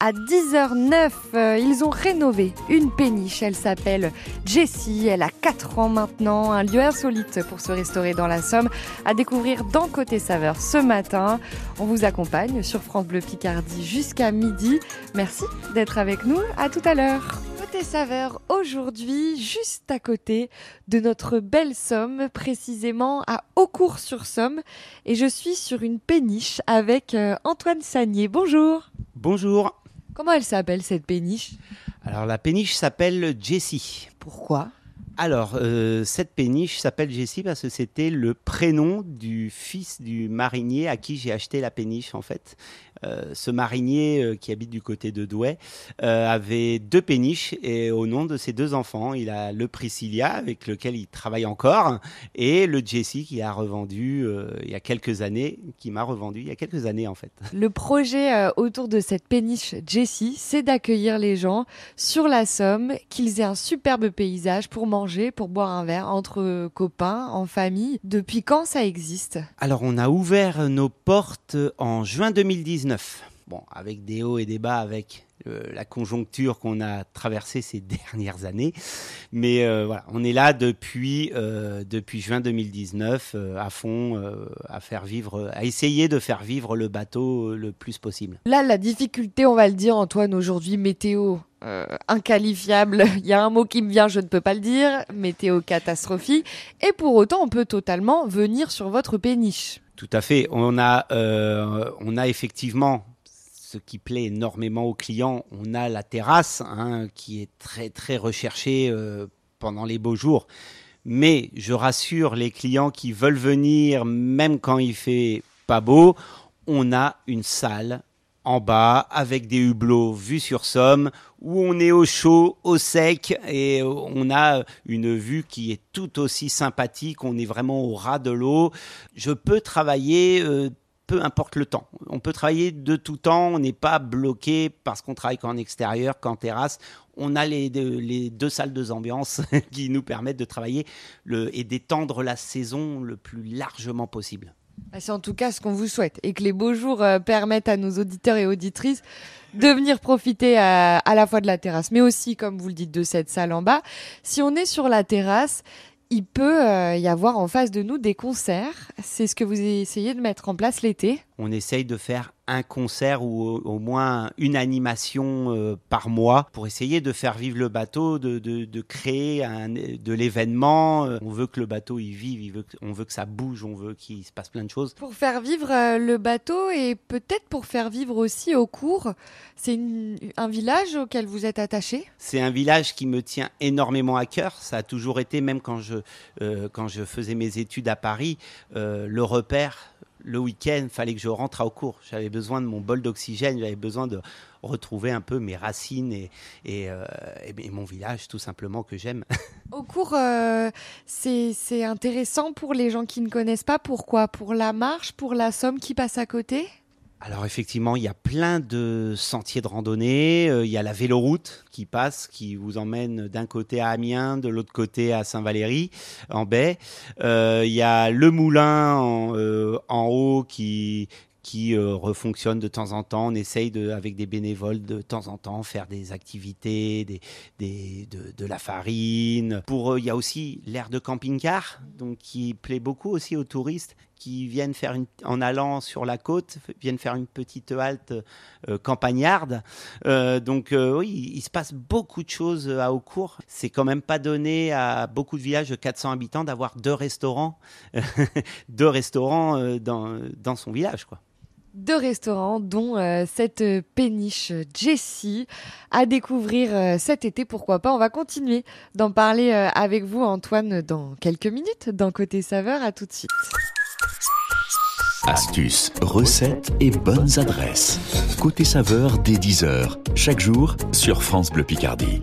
à 10h09. Euh, ils ont rénové une péniche. Elle s'appelle Jessie. Elle a 4 ans maintenant. Un lieu insolite pour se restaurer dans la Somme. À découvrir dans Côté Saveur ce matin. On vous accompagne sur France Bleu Picardie jusqu'à midi. Merci d'être avec nous. À tout à l'heure. Côté Saveur aujourd'hui, juste à côté de notre belle Somme, précisément à Aucourt-sur-Somme. Et je suis sur une péniche avec euh, Antoine Sagnier. Bonjour. Bonjour. Comment elle s'appelle cette péniche? Alors la péniche s'appelle Jessie. Pourquoi? Alors, euh, cette péniche s'appelle Jessie parce que c'était le prénom du fils du marinier à qui j'ai acheté la péniche, en fait. Euh, ce marinier euh, qui habite du côté de Douai avait deux péniches et au nom de ses deux enfants, il a le Priscilla avec lequel il travaille encore et le Jessie qui a revendu il y a quelques années, qui m'a revendu il y a quelques années en fait. Le projet autour de cette péniche Jessie, c'est d'accueillir les gens sur la Somme, qu'ils aient un superbe paysage pour manger pour boire un verre entre copains, en famille. Depuis quand ça existe? Alors on a ouvert nos portes en juin 2019. Bon, avec des hauts et des bas, avec euh, la conjoncture qu'on a traversée ces dernières années. Mais euh, voilà, on est là depuis, euh, depuis juin 2019 à fond, à faire vivre, à essayer de faire vivre le bateau le plus possible. Là, la difficulté, on va le dire, Antoine, aujourd'hui, météo. inqualifiable, il y a un mot qui me vient, je ne peux pas le dire, météo catastrophique, et pour autant on peut totalement venir sur votre péniche. Tout à fait, on a, on a effectivement ce qui plaît énormément aux clients, on a la terrasse hein, qui est très très recherchée euh, pendant les beaux jours. Mais je rassure les clients qui veulent venir, même quand il fait pas beau, on a une salle en bas avec des hublots vus sur Somme où on est au chaud, au sec et on a une vue qui est tout aussi sympathique. On est vraiment au ras de l'eau. Je peux travailler euh, peu importe le temps. On peut travailler de tout temps, on n'est pas bloqué parce qu'on travaille qu'en extérieur, qu'en terrasse. On a les deux, les deux salles de ambiance qui nous permettent de travailler le, et d'étendre la saison le plus largement possible. Bah, c'est en tout cas ce qu'on vous souhaite et que les beaux jours euh, permettent à nos auditeurs et auditrices de venir profiter à, la fois de la terrasse, mais aussi, comme vous le dites, de cette salle en bas. Si on est sur la terrasse, il peut euh, y avoir en face de nous des concerts. C'est ce que vous essayez de mettre en place l'été? On essaye de faire un concert ou au, moins une animation euh, par mois pour essayer de faire vivre le bateau, de, de, créer un, de l'événement. Euh, on veut que le bateau y vive, on veut que ça bouge, on veut qu'il se passe plein de choses. Pour faire vivre euh, le bateau et peut-être pour faire vivre aussi au cours, c'est un village auquel vous êtes attaché? C'est un village qui me tient énormément à cœur. Ça a toujours été, même quand je, quand je faisais mes études à Paris, le repère le week-end, fallait que je rentre à cours. J'avais besoin de mon bol d'oxygène, j'avais besoin de retrouver un peu mes racines et, et, euh, mon village, tout simplement, que j'aime. Au cours, euh, c'est intéressant pour les gens qui ne connaissent pas. Pourquoi? Pour la marche, pour la somme qui passe à côté? Alors effectivement, il y a plein de sentiers de randonnée. Euh, il y a la véloroute qui passe, qui vous emmène d'un côté à Amiens, de l'autre côté à Saint-Valery, en baie. Euh, il y a le moulin en, euh, en haut qui qui euh, refonctionne de temps en temps. On essaye de, avec des bénévoles de temps en temps faire des activités, des, des de, de, la farine. Pour eux, il y a aussi l'air de camping-car, donc qui plaît beaucoup aussi aux touristes qui viennent faire une, en allant sur la côte, viennent faire une petite halte euh, campagnarde. Euh, donc oui, il se passe beaucoup de choses à Aucourt. C'est quand même pas donné à beaucoup de villages de 400 habitants d'avoir deux restaurants, deux restaurants dans, dans son village, quoi deux restaurants, dont euh, cette péniche Jessie, à découvrir euh, cet été, pourquoi pas. On va continuer d'en parler euh, avec vous, Antoine, dans quelques minutes, dans Côté Saveur. À tout de suite. Astuces, recettes et bonnes adresses. Côté Saveur dès 10h, chaque jour sur France Bleu Picardie.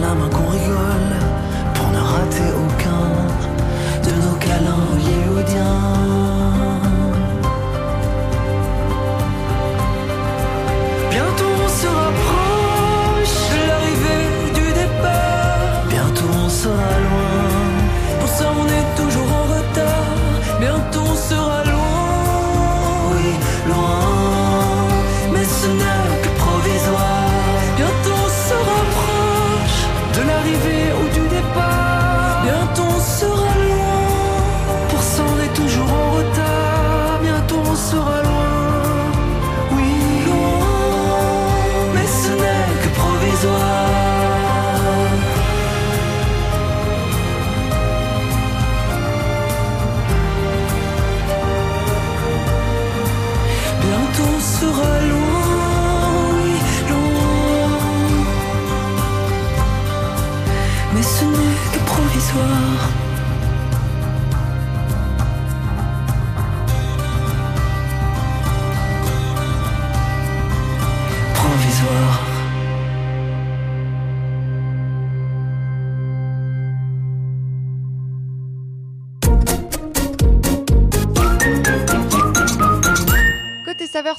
Pancarte à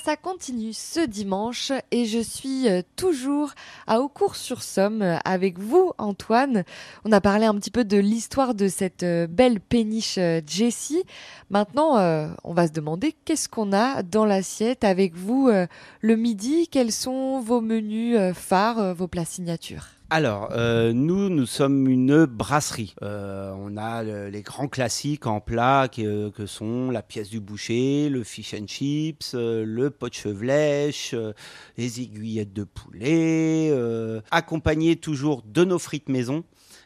ça continue ce dimanche et je suis euh, toujours à Aucourt-sur-Somme euh, avec vous, Antoine. On a parlé un petit peu de l'histoire de cette euh, belle péniche Jessie. Maintenant, on va se demander qu'est-ce qu'on a dans l'assiette avec vous le midi. Quels sont vos menus phares, vos plats signatures? Alors, euh, nous, nous sommes une brasserie. Euh, on a le- les grands classiques en plat que, que sont la pièce du boucher, le fish and chips, euh, le pot de chevelèche, euh, les aiguillettes de poulet, euh, accompagné toujours de nos frites maison.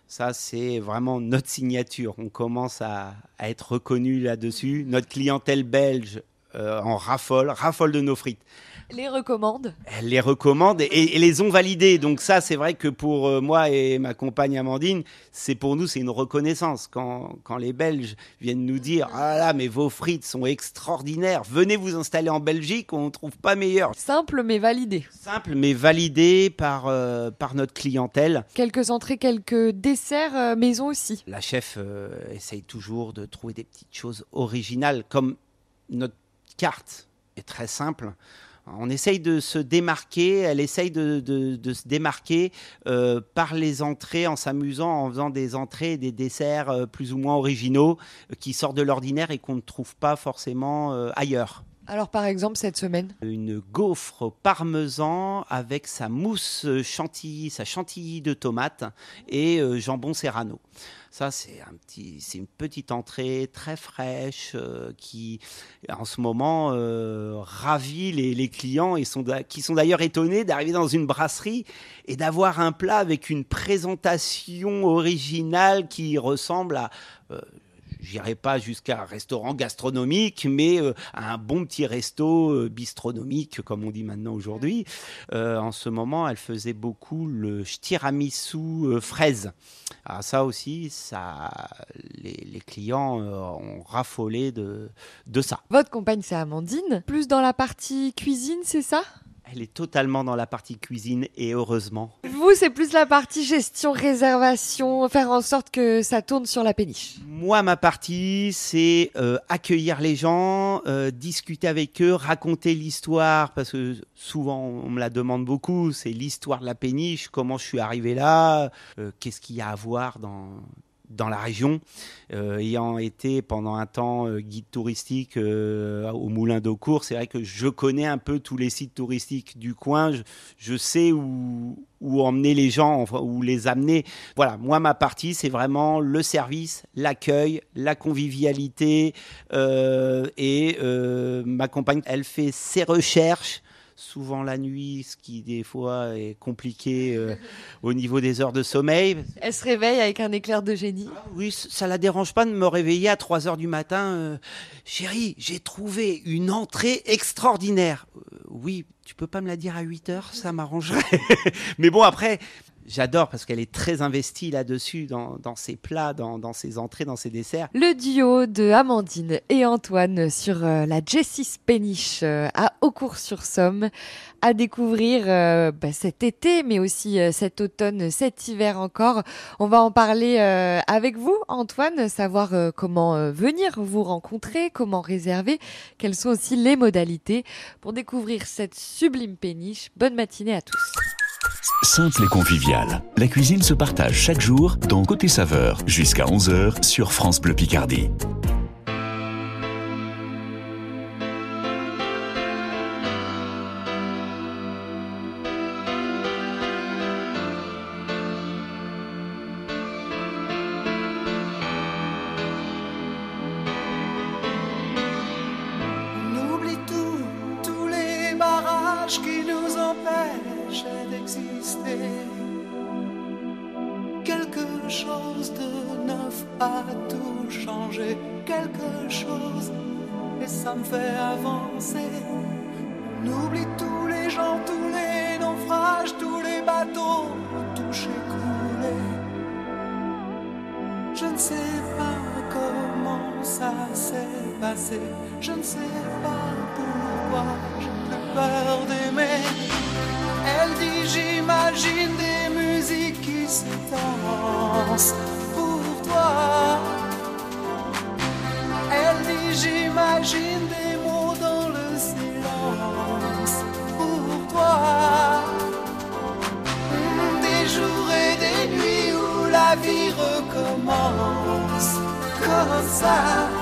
Ça, c'est vraiment notre signature. On commence à, à être reconnu là-dessus. Notre clientèle belge euh, en raffole, raffole de nos frites. Les recommandes Elle les recommande et, et les ont validées. Donc ça, c'est vrai que pour euh, moi et ma compagne Amandine, c'est pour nous, c'est une reconnaissance. Quand, quand les Belges viennent nous dire « Ah là, mais vos frites sont extraordinaires, venez vous installer en Belgique, on ne trouve pas meilleur. Simple mais validé. » Simple, mais validé par, euh, par notre clientèle. Quelques entrées, quelques desserts euh, maison aussi. La chef euh, essaye toujours de trouver des petites choses originales, comme notre carte est très simple. On essaye de se démarquer, elle essaye de, de- de se démarquer euh, par les entrées en s'amusant, en faisant des entrées et des desserts euh, plus ou moins originaux euh, qui sortent de l'ordinaire et qu'on ne trouve pas forcément ailleurs. Alors par exemple cette semaine? Une gaufre parmesan avec sa mousse chantilly, sa chantilly de tomate et jambon serrano. Ça, c'est un petit, c'est une petite entrée très fraîche euh, qui, en ce moment, euh, ravit les, clients et qui sont d'ailleurs étonnés d'arriver dans une brasserie et d'avoir un plat avec une présentation originale qui ressemble à euh, J'irai pas jusqu'à un restaurant gastronomique, mais euh, un bon petit resto euh, bistronomique, comme on dit maintenant aujourd'hui. Euh, en ce moment, elle faisait beaucoup le tiramisu fraise. Alors ça aussi, ça, les, les clients ont raffolé de, de ça. Votre compagne c'est Amandine. Plus dans la partie cuisine, c'est ça? Elle est totalement dans la partie cuisine et heureusement. Vous c'est plus la partie gestion, réservation, faire en sorte que ça tourne sur la péniche. Moi, ma partie, c'est euh, accueillir les gens, euh, discuter avec eux, raconter l'histoire, parce que souvent on me la demande beaucoup, c'est l'histoire de la péniche, comment je suis arrivé là, euh, qu'est-ce qu'il y a à voir dans, dans la région. Euh, ayant été pendant un temps euh, guide touristique euh, au Moulin d'eau court, c'est vrai que je connais un peu tous les sites touristiques du coin, je, sais où, emmener les gens, où les amener. Voilà, moi, ma partie, c'est vraiment le service, l'accueil, la convivialité. et ma compagne, elle fait ses recherches, souvent la nuit, ce qui des fois est compliqué euh, au niveau des heures de sommeil. Elle se réveille avec un éclair de génie. Oui, c- ça la dérange pas de me réveiller à 3 heures du matin. euh, Chérie, j'ai trouvé une entrée extraordinaire. Euh, oui, tu peux pas me la dire à 8 heures, ça m'arrangerait. Mais bon, après, j'adore parce qu'elle est très investie là-dessus, dans, dans ses plats, dans, dans ses entrées, dans ses desserts. Le duo de Amandine et Antoine sur euh, la Jessie's Péniche euh, à Aucourt-sur-Somme à découvrir euh, bah, cet été, mais aussi cet automne, cet hiver encore. On va en parler avec vous, Antoine, savoir comment venir vous rencontrer, comment réserver, quelles sont aussi les modalités pour découvrir cette sublime péniche. Bonne matinée à tous. Simple et convivial. La cuisine se partage chaque jour dans Côté Saveur jusqu'à 11h sur France Bleu Picardie. A tout changé, quelque chose, et ça me fait avancer. On oublie tous les gens, tous les naufrages, tous les bateaux touchés, coulés. Je ne sais pas comment ça s'est passé. Je ne sais pas pourquoi j'ai plus peur d'aimer. Elle dit j'imagine des musiques qui se dansent comme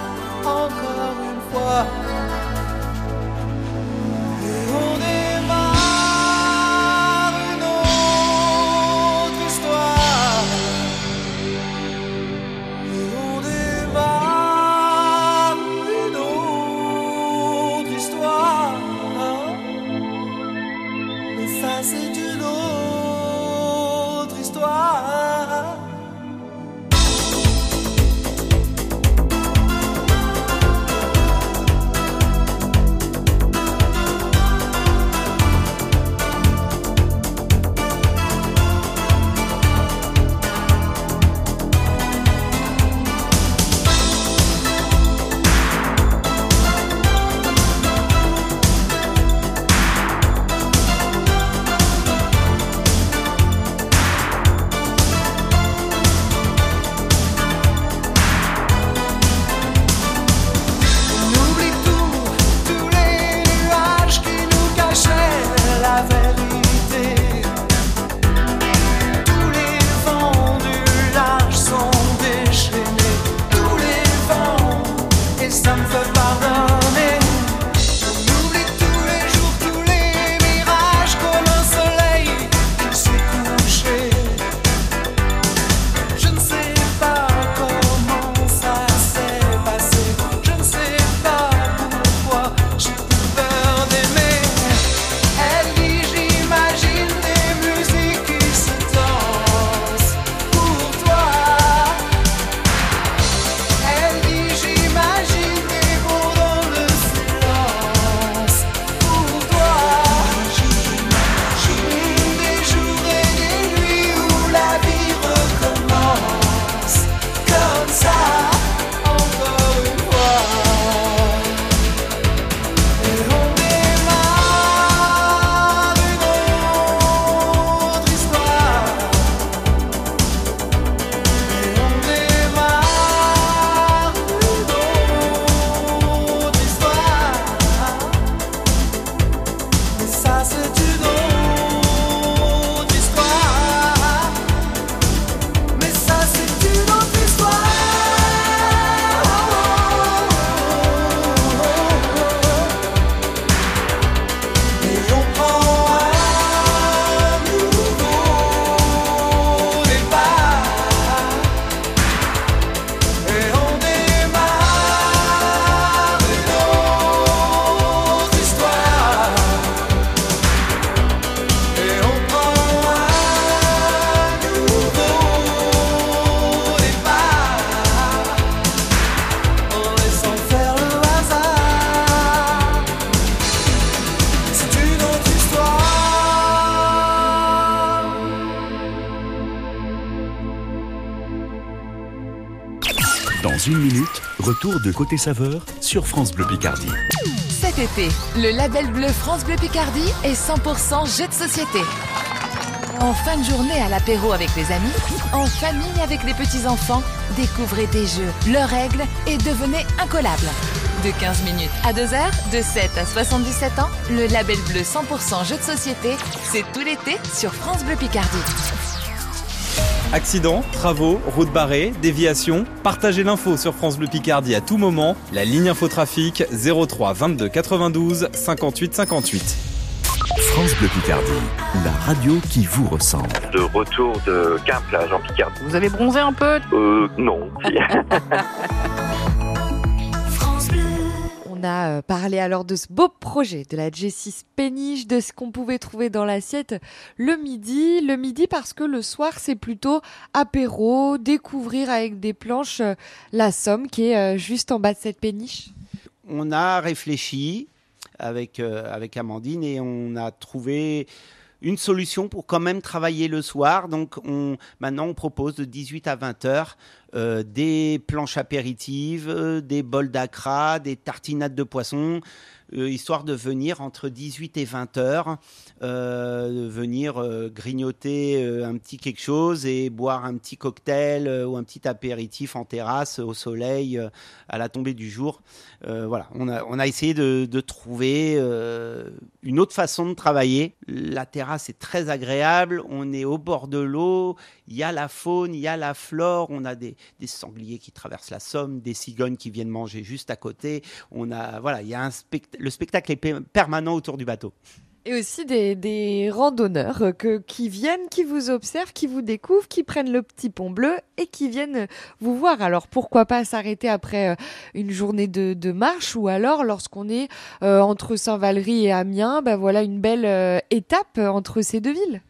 retour de Côté Saveur sur France Bleu Picardie. Cet été, le label bleu France Bleu Picardie est 100% jeu de société. En fin de journée à l'apéro avec les amis, en famille avec les petits-enfants, découvrez des jeux, leurs règles et devenez incollables. De 15 minutes à 2 heures, de 7 à 77 ans, le label bleu 100% jeu de société, c'est tout l'été sur France Bleu Picardie. Accidents, travaux, routes barrées, déviations, partagez l'info sur France Bleu Picardie à tout moment. La ligne infotrafic 03 22 92 58 58. France Bleu Picardie, la radio qui vous ressemble. De retour de Quimplage en Picardie. Vous avez bronzé un peu? Euh, non. On a euh, parlé alors de ce beau projet de la Jessie péniche, de ce qu'on pouvait trouver dans l'assiette le midi. Le midi parce que le soir c'est plutôt apéro, découvrir avec des planches euh, la Somme qui est euh, juste en bas de cette péniche. On a réfléchi avec, avec Amandine et on a trouvé une solution pour quand même travailler le soir. Donc on, maintenant on propose de 18 à 20 heures euh, des planches apéritives, euh, des bols d'acra, des tartinades de poisson, euh, histoire de venir entre 18 et 20 heures, venir grignoter un petit quelque chose et boire un petit cocktail ou un petit apéritif en terrasse au soleil à la tombée du jour. Voilà, on a, on a essayé de, trouver une autre façon de travailler. La terrasse est très agréable, on est au bord de l'eau, il y a la faune, il y a la flore, on a des, des sangliers qui traversent la Somme, des cigognes qui viennent manger juste à côté. On a, voilà, il y a un le spectacle est pe- permanent autour du bateau. Et aussi des, randonneurs euh, que, qui viennent, qui vous observent, qui vous découvrent, qui prennent le petit pont bleu et qui viennent vous voir. Alors pourquoi pas s'arrêter après euh, une journée de, de marche ou alors lorsqu'on est euh, entre Saint-Valery et Amiens, ben voilà une belle étape entre ces deux villes.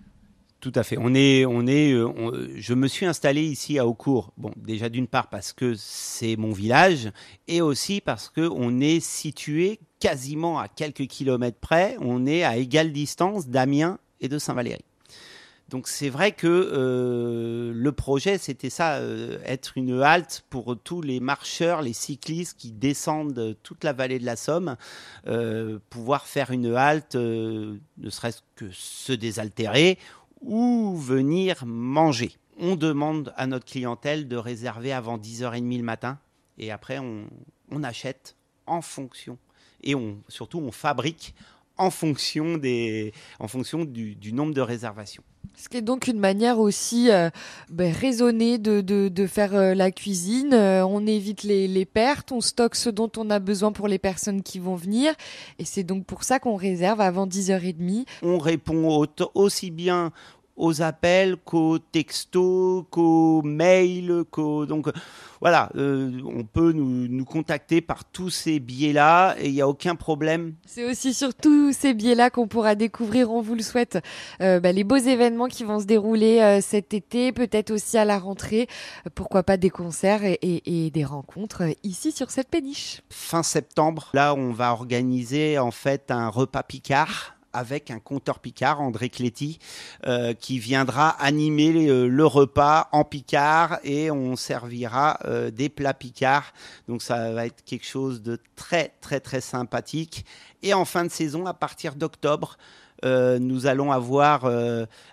Tout à fait. On est, on est, euh, je me suis installé ici à Aucourt. Bon, déjà d'une part parce que c'est mon village et aussi parce que on est situé quasiment à quelques kilomètres près. On est à égale distance d'Amiens et de Saint-Valéry. Donc c'est vrai que euh, le projet, c'était ça, euh, être une halte pour tous les marcheurs, les cyclistes qui descendent toute la vallée de la Somme, pouvoir faire une halte, ne serait-ce que se désaltérer ou venir manger. On demande à notre clientèle de réserver avant 10h30 le matin et après on, on achète en fonction et on, surtout on fabrique en fonction, des, en fonction du, du nombre de réservations. Ce qui est donc une manière aussi euh, ben, raisonnée de, de, de faire euh, la cuisine. Euh, on évite les, les pertes, on stocke ce dont on a besoin pour les personnes qui vont venir. Et c'est donc pour ça qu'on réserve avant 10h30. On répond au- aussi bien aux appels qu'aux textos, qu'aux mails, qu'aux... Donc voilà, euh, on peut nous, nous contacter par tous ces biais-là et il n'y a aucun problème. C'est aussi sur tous ces biais-là qu'on pourra découvrir, on vous le souhaite, euh, bah, les beaux événements qui vont se dérouler euh, cet été, peut-être aussi à la rentrée. Pourquoi pas des concerts et, et- et des rencontres ici sur cette péniche. Fin septembre, là on va organiser en fait un repas Picard avec un conteur Picard, André Cléty, euh, qui viendra animer euh, le repas en Picard et on servira euh, des plats Picard. Donc ça va être quelque chose de très très très sympathique. Et en fin de saison, à partir d'octobre, nous allons avoir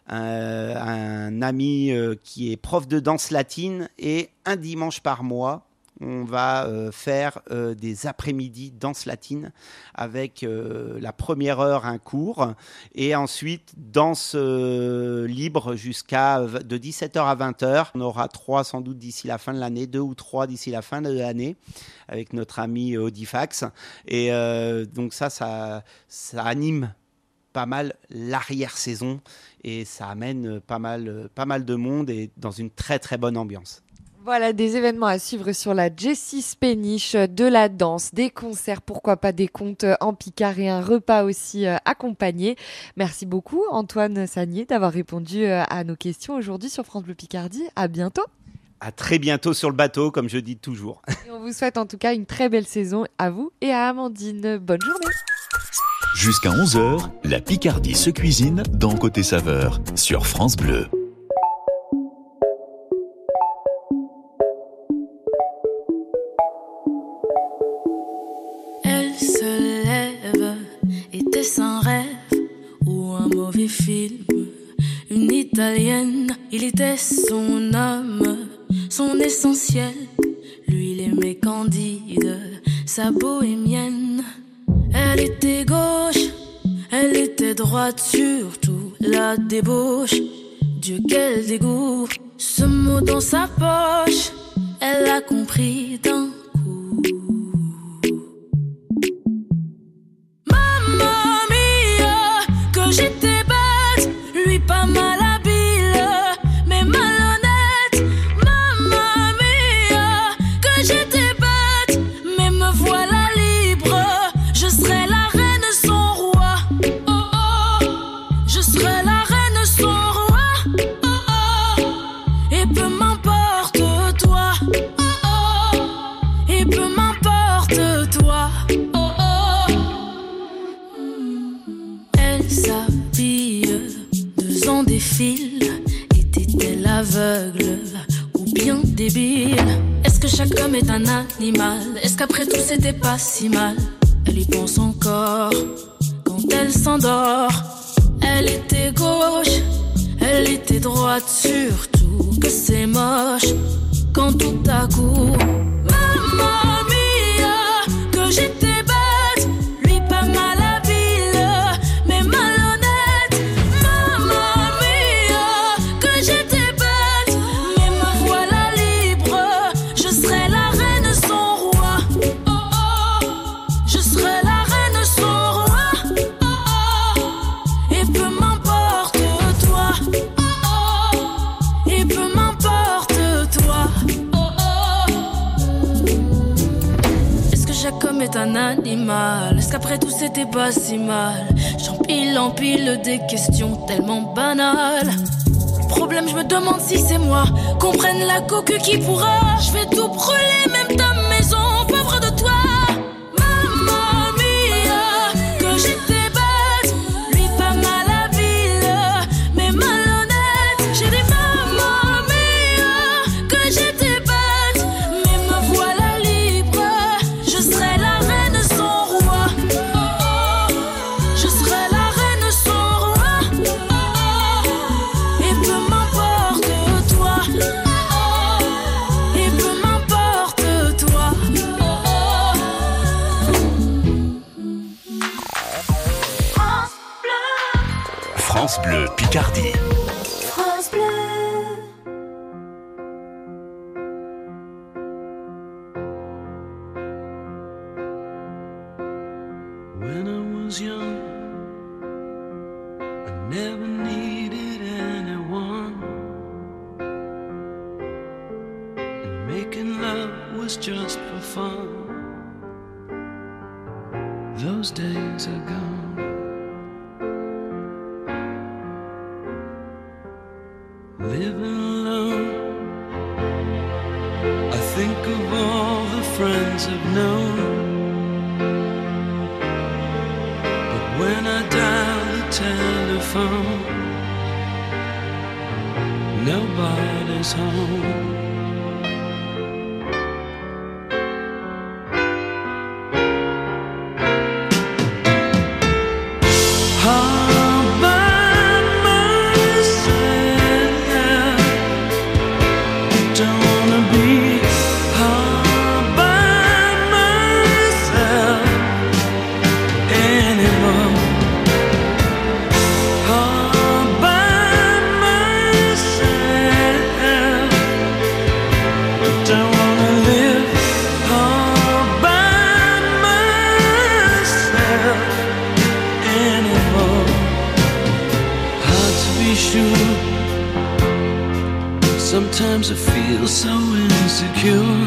un, ami qui est prof de danse latine et un dimanche par mois, on va euh, faire euh, des après-midi danse latine avec euh, la première heure un cours et ensuite danse libre jusqu'à de 17h à 20h. On aura trois sans doute d'ici la fin de l'année, deux ou trois d'ici la fin de l'année avec notre ami Audifax. Et donc ça, ça, ça anime pas mal l'arrière-saison et ça amène pas mal, pas mal de monde et dans une très très bonne ambiance. Voilà des événements à suivre sur la Jessie Péniche, euh, de la danse, des concerts, pourquoi pas des contes euh, en Picard et un repas aussi euh, accompagné. Merci beaucoup Antoine Sagnier d'avoir répondu à nos questions aujourd'hui sur France Bleu Picardie. À bientôt. À très bientôt sur le bateau, comme je dis toujours. Et on vous souhaite en tout cas une très belle saison à vous et à Amandine. Bonne journée. Jusqu'à 11h, la Picardie se cuisine dans Côté Saveur sur France Bleu. Était-ce un rêve ou un mauvais film Une italienne, il était son homme, son essentiel. Lui, il aimait Candide, sa bohémienne. Elle était gauche, elle était droite, surtout la débauche. Dieu, quel dégoût! Ce mot dans sa poche, elle a compris surtout que c'est moche quand tout à coup Est-ce qu'après tout c'était pas si mal? J'empile, empile des questions tellement banales. Problème, je me demande si c'est moi. Comprenne la coque qui pourra. Je vais tout brûler, même ta Bleu Picardie. you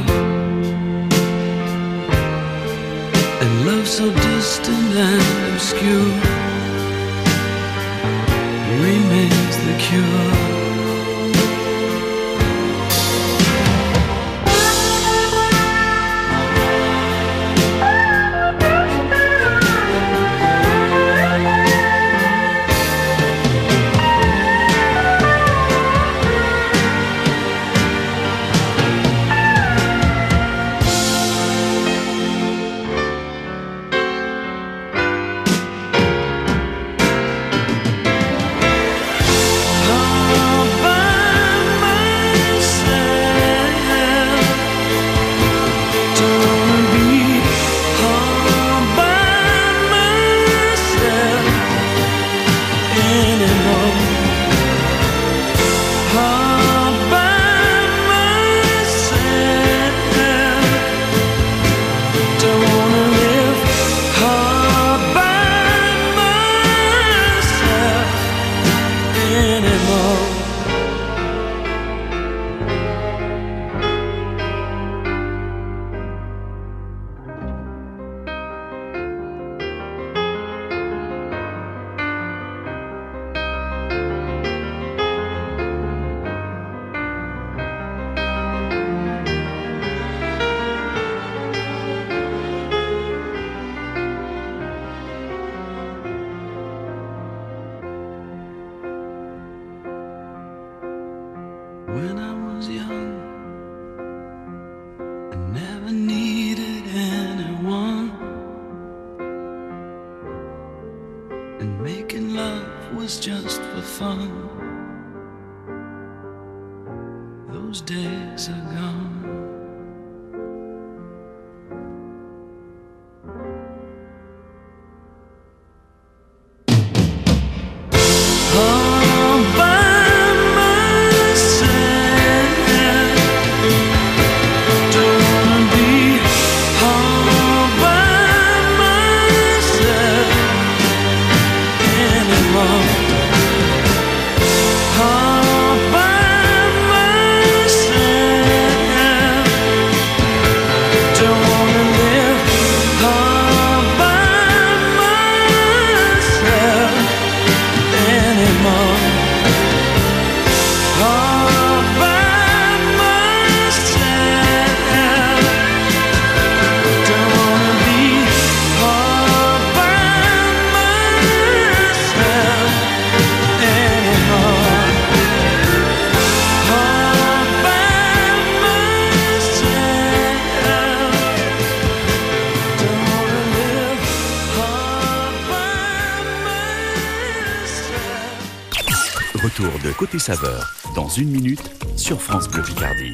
Côté Saveur dans une minute sur France Bleu Picardie.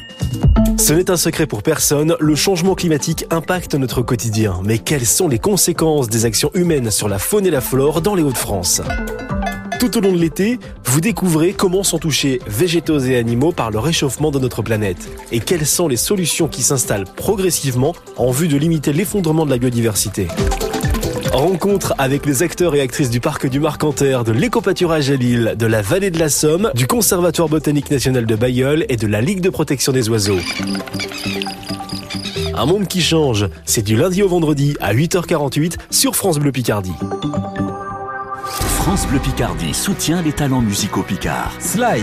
Ce n'est un secret pour personne, le changement climatique impacte notre quotidien. Mais quelles sont les conséquences des actions humaines sur la faune et la flore dans les Hauts-de-France? Tout au long de l'été, vous découvrez comment sont touchés végétaux et animaux par le réchauffement de notre planète et quelles sont les solutions qui s'installent progressivement en vue de limiter l'effondrement de la biodiversité? Rencontre avec les acteurs et actrices du parc du Marcanterre, de l'écopâturage à Lille, de la vallée de la Somme, du Conservatoire botanique national de Bayeul et de la Ligue de protection des oiseaux. Un monde qui change, c'est du lundi au vendredi à 8h48 sur France Bleu Picardie. France Bleu Picardie soutient les talents musicaux picards. Sly,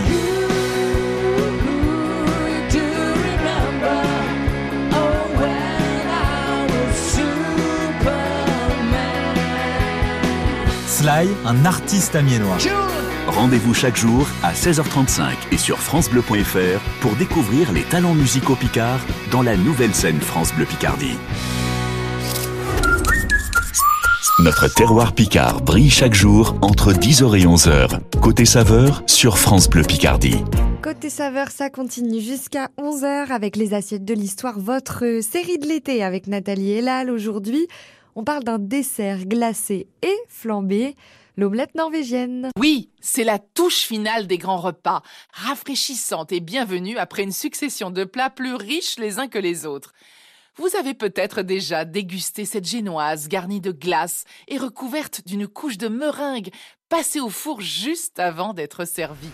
Un artiste amiénois. Rendez-vous chaque jour à 16h35 et sur francebleu.fr pour découvrir les talents musicaux picards dans la nouvelle scène France Bleu Picardie. Notre terroir picard brille chaque jour entre 10h et 11h. Côté saveur sur France Bleu Picardie. Côté saveur, ça continue jusqu'à 11h avec les assiettes de l'histoire, votre série de l'été avec Nathalie Elal. Aujourd'hui, on parle d'un dessert glacé et flambé, l'omelette norvégienne. Oui, c'est la touche finale des grands repas, rafraîchissante et bienvenue après une succession de plats plus riches les uns que les autres. Vous avez peut-être déjà dégusté cette génoise garnie de glace et recouverte d'une couche de meringue passée au four juste avant d'être servie.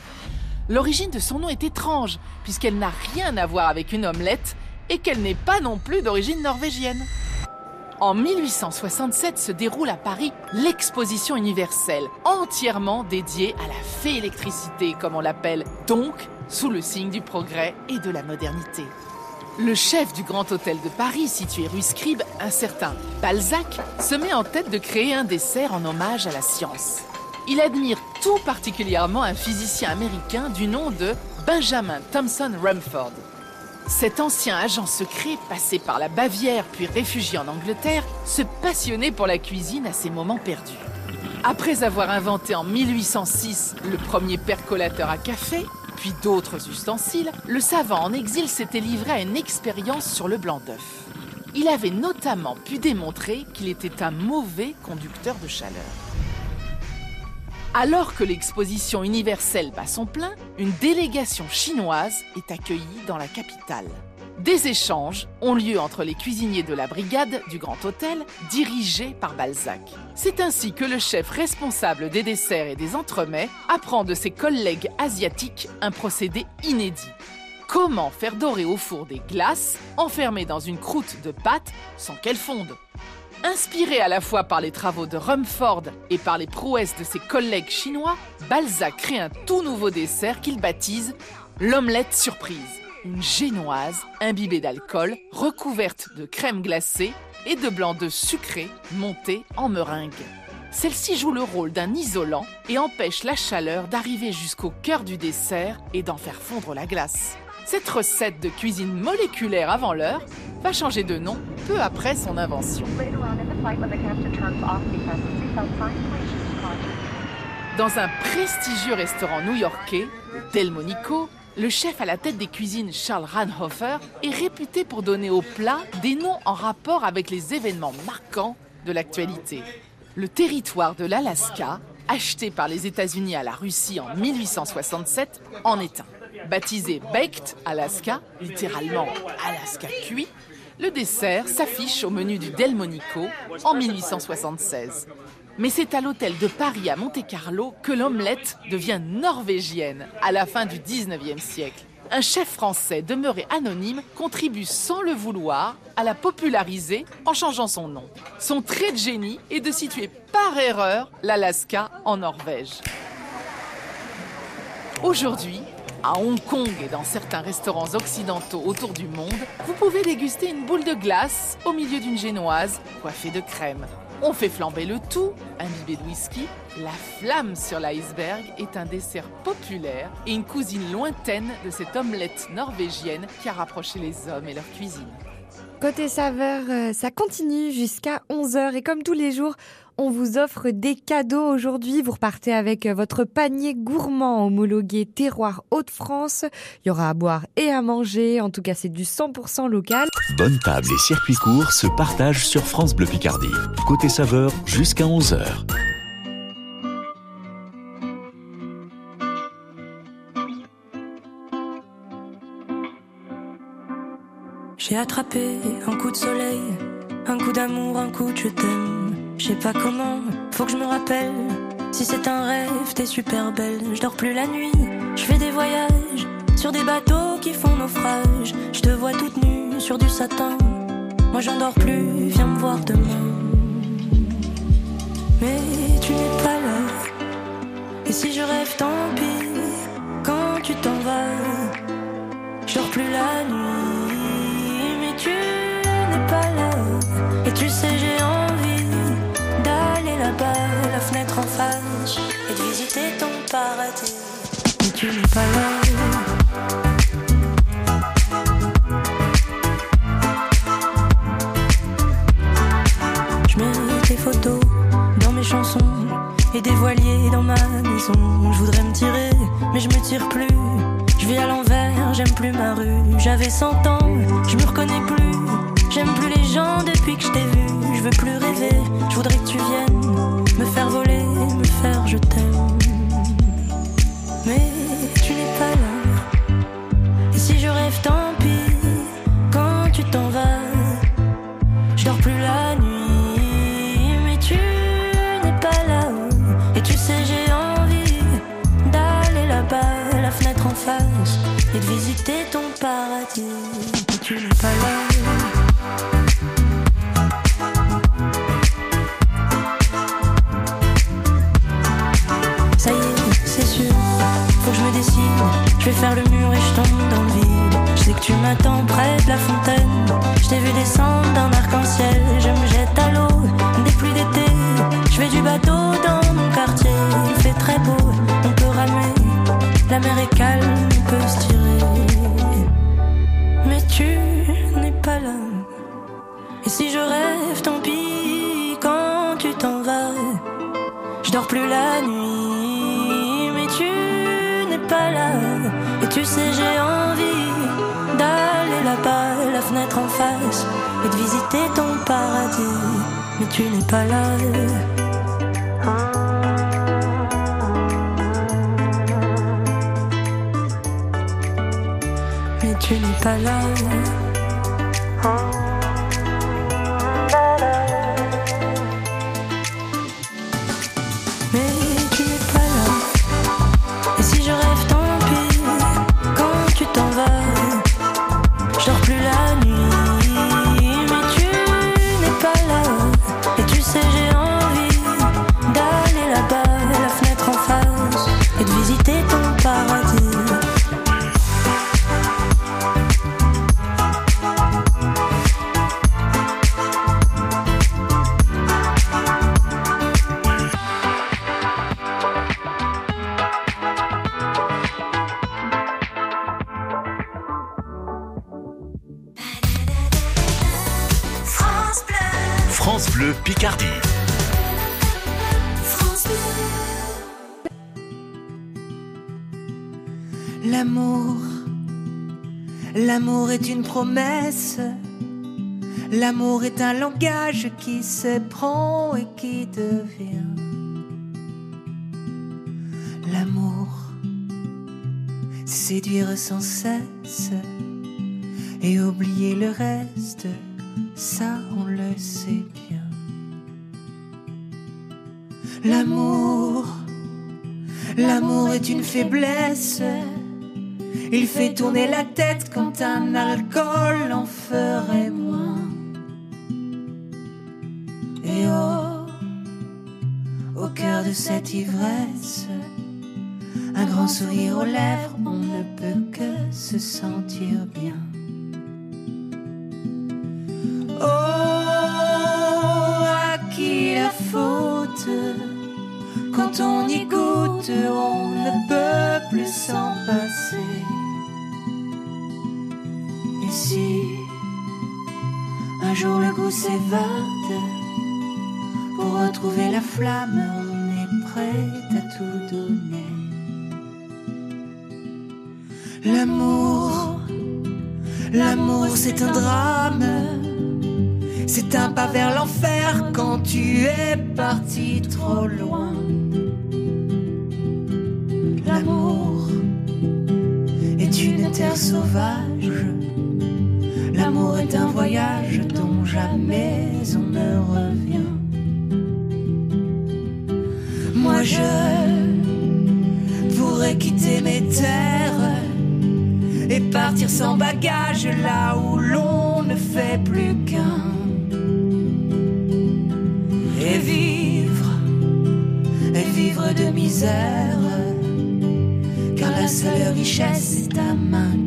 L'origine de son nom est étrange puisqu'elle n'a rien à voir avec une omelette et qu'elle n'est pas non plus d'origine norvégienne. En 1867 se déroule à Paris l'exposition universelle, entièrement dédiée à la fée électricité, comme on l'appelle, donc sous le signe du progrès et de la modernité. Le chef du Grand Hôtel de Paris, situé rue Scribe, un certain Balzac, se met en tête de créer un dessert en hommage à la science. Il admire tout particulièrement un physicien américain du nom de Benjamin Thompson Rumford. Cet ancien agent secret, passé par la Bavière puis réfugié en Angleterre, se passionnait pour la cuisine à ses moments perdus. Après avoir inventé en 1806 le premier percolateur à café, puis d'autres ustensiles, le savant en exil s'était livré à une expérience sur le blanc d'œuf. Il avait notamment pu démontrer qu'il était un mauvais conducteur de chaleur. Alors que l'exposition universelle bat son plein, une délégation chinoise est accueillie dans la capitale. Des échanges ont lieu entre les cuisiniers de la brigade du Grand Hôtel, dirigée par Balzac. C'est ainsi que le chef responsable des desserts et des entremets apprend de ses collègues asiatiques un procédé inédit. Comment faire dorer au four des glaces enfermées dans une croûte de pâte sans qu'elles fondent? Inspiré à la fois par les travaux de Rumford et par les prouesses de ses collègues chinois, Balzac crée un tout nouveau dessert qu'il baptise l'omelette surprise. Une génoise imbibée d'alcool, recouverte de crème glacée et de blanc d'œuf sucré monté en meringue. Celle-ci joue le rôle d'un isolant et empêche la chaleur d'arriver jusqu'au cœur du dessert et d'en faire fondre la glace. Cette recette de cuisine moléculaire avant l'heure va changer de nom peu après son invention. Dans un prestigieux restaurant new-yorkais, Delmonico, le chef à la tête des cuisines Charles Ranhofer est réputé pour donner aux plats des noms en rapport avec les événements marquants de l'actualité. Le territoire de l'Alaska, acheté par les États-Unis à la Russie en 1867, en est un. Baptisé Baked Alaska, littéralement Alaska cuit, le dessert s'affiche au menu du Delmonico en 1876. Mais c'est à l'hôtel de Paris à Monte-Carlo que l'omelette devient norvégienne à la fin du 19e siècle. Un chef français demeuré anonyme contribue sans le vouloir à la populariser en changeant son nom. Son trait de génie est de situer par erreur l'Alaska en Norvège. Aujourd'hui, à Hong Kong et dans certains restaurants occidentaux autour du monde, vous pouvez déguster une boule de glace au milieu d'une génoise coiffée de crème. On fait flamber le tout, imbibé de whisky. La flamme sur l'iceberg est un dessert populaire et une cousine lointaine de cette omelette norvégienne qui a rapproché les hommes et leur cuisine. Côté saveur, euh, ça continue jusqu'à 11h et comme tous les jours, on vous offre des cadeaux aujourd'hui. Vous repartez avec euh, votre panier gourmand homologué terroir Hauts-de-France. Il y aura à boire et à manger. En tout cas, c'est du 100% local. Bonne table et circuit court se partagent sur France Bleu Picardie. Côté saveur, jusqu'à 11h. J'ai attrapé un coup de soleil, un coup d'amour, un coup de je t'aime. Je sais pas comment, faut que je me rappelle. Si c'est un rêve, t'es super belle. Je dors plus la nuit, je fais des voyages sur des bateaux qui font naufrage. Je te vois toute nue sur du satin. Moi j'en dors plus, viens me voir demain. Mais tu n'es pas là. Et si je rêve, tant pis. Quand tu t'en vas, je dors plus la nuit. Mais tu n'es pas là. Et tu sais, Je mets tes photos dans mes chansons et des voiliers dans ma maison. Je voudrais me tirer, mais je me tire plus. Je vis à l'envers, j'aime plus ma rue. J'avais 100 ans, La mer est calme, peut se tirer. Mais tu n'es pas là. Et si je rêve, tant pis, quand tu t'en vas. Je dors plus la nuit, mais tu n'es pas là. Et tu sais, j'ai envie d'aller là-bas, la fenêtre en face, et de visiter ton paradis. Mais tu n'es pas là. Mais France Bleu Picardie. L'amour, l'amour est une promesse. L'amour est un langage qui se prend et qui devient. L'amour, séduire sans cesse et oublier le reste, ça on le sait L'amour, l'amour est une faiblesse. Il fait tourner la tête quand un alcool en ferait moins. Et oh, au cœur de cette ivresse, un grand sourire aux lèvres, on ne peut que se sentir bien. On y goûte, on ne peut plus s'en passer. Et si un jour le goût s'évade, pour retrouver la flamme, on est prêt à tout donner. L'amour, l'amour c'est un drame. C'est un pas vers l'enfer quand tu es parti trop loin. Sauvage. L'amour est un voyage dont jamais on ne revient. Moi je pourrais quitter mes terres et partir sans bagage là où l'on ne fait plus qu'un. Et vivre, et vivre de misère, car la seule richesse est ta main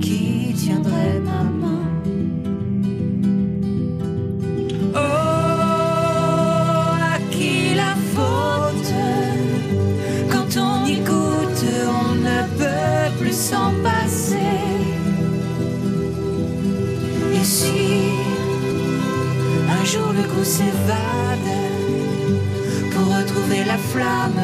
Oh, à qui la faute? Quand on y goûte, on ne peut plus s'en passer. Et si un jour le goût s'évade, pour retrouver la flamme,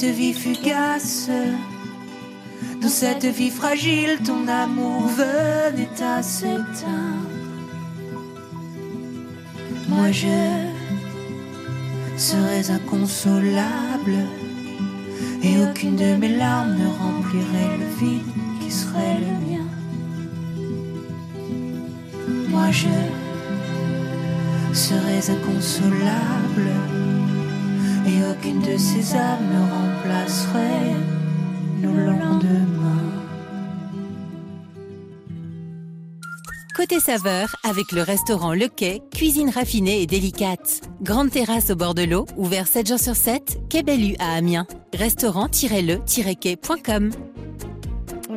cette vie fugace, dans cette vie fragile, ton amour venait à s'éteindre, moi je serais inconsolable et aucune de mes larmes ne remplirait le vide qui serait le mien. Moi je serais inconsolable et aucune de ces âmes ne Côté saveur, avec le restaurant Le Quai, cuisine raffinée et délicate. Grande terrasse au bord de l'eau, ouvert 7 jours sur 7, Quai Bellu à Amiens. Restaurant-le-quai.com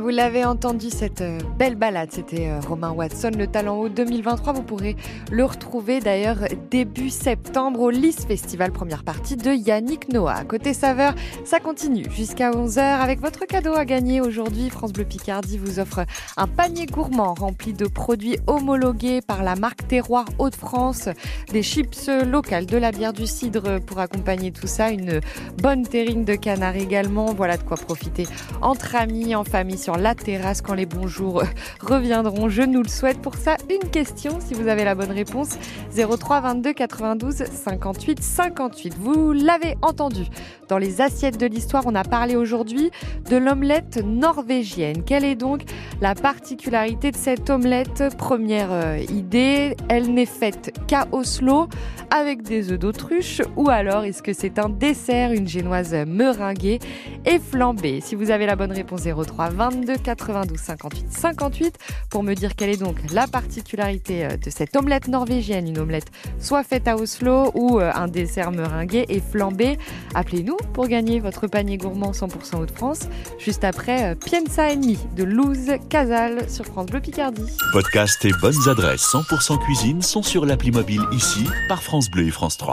Vous l'avez entendu, cette euh, belle balade, c'était euh, Romain Watson, le Talent Haut 2023. Vous pourrez le retrouver d'ailleurs début septembre au Lys Festival, première partie de Yannick Noah. Côté saveur, ça continue jusqu'à 11h avec votre cadeau à gagner aujourd'hui. France Bleu Picardie vous offre un panier gourmand rempli de produits homologués par la marque Terroir Hauts-de-France, des chips locales, de la bière, du cidre pour accompagner tout ça, une bonne terrine de canard également. Voilà de quoi profiter entre amis, en famille, sur la terrasse quand les bons jours reviendront. Je nous le souhaite. Pour ça, une question, si vous avez la bonne réponse, 03 22 92 58 58. Vous l'avez entendu. Dans les assiettes de l'histoire, on a parlé aujourd'hui de l'omelette norvégienne. Quelle est donc la particularité de cette omelette? Première euh, idée, elle n'est faite qu'à Oslo avec des œufs d'autruche ou alors est-ce que c'est un dessert, une génoise meringuée et flambée? Si vous avez la bonne réponse 03 22 22 92 58 58 pour me dire quelle est donc la particularité euh, de cette omelette norvégienne, une omelette soit faite à Oslo ou euh, un dessert meringué et flambé. Appelez-nous pour gagner votre panier gourmand 100% Hauts-de-France, juste après euh, Pienza Ennemi de Luz Casal sur France Bleu Picardie. Podcast et bonnes adresses 100% cuisine sont sur l'appli mobile ici par France Bleu et France 3.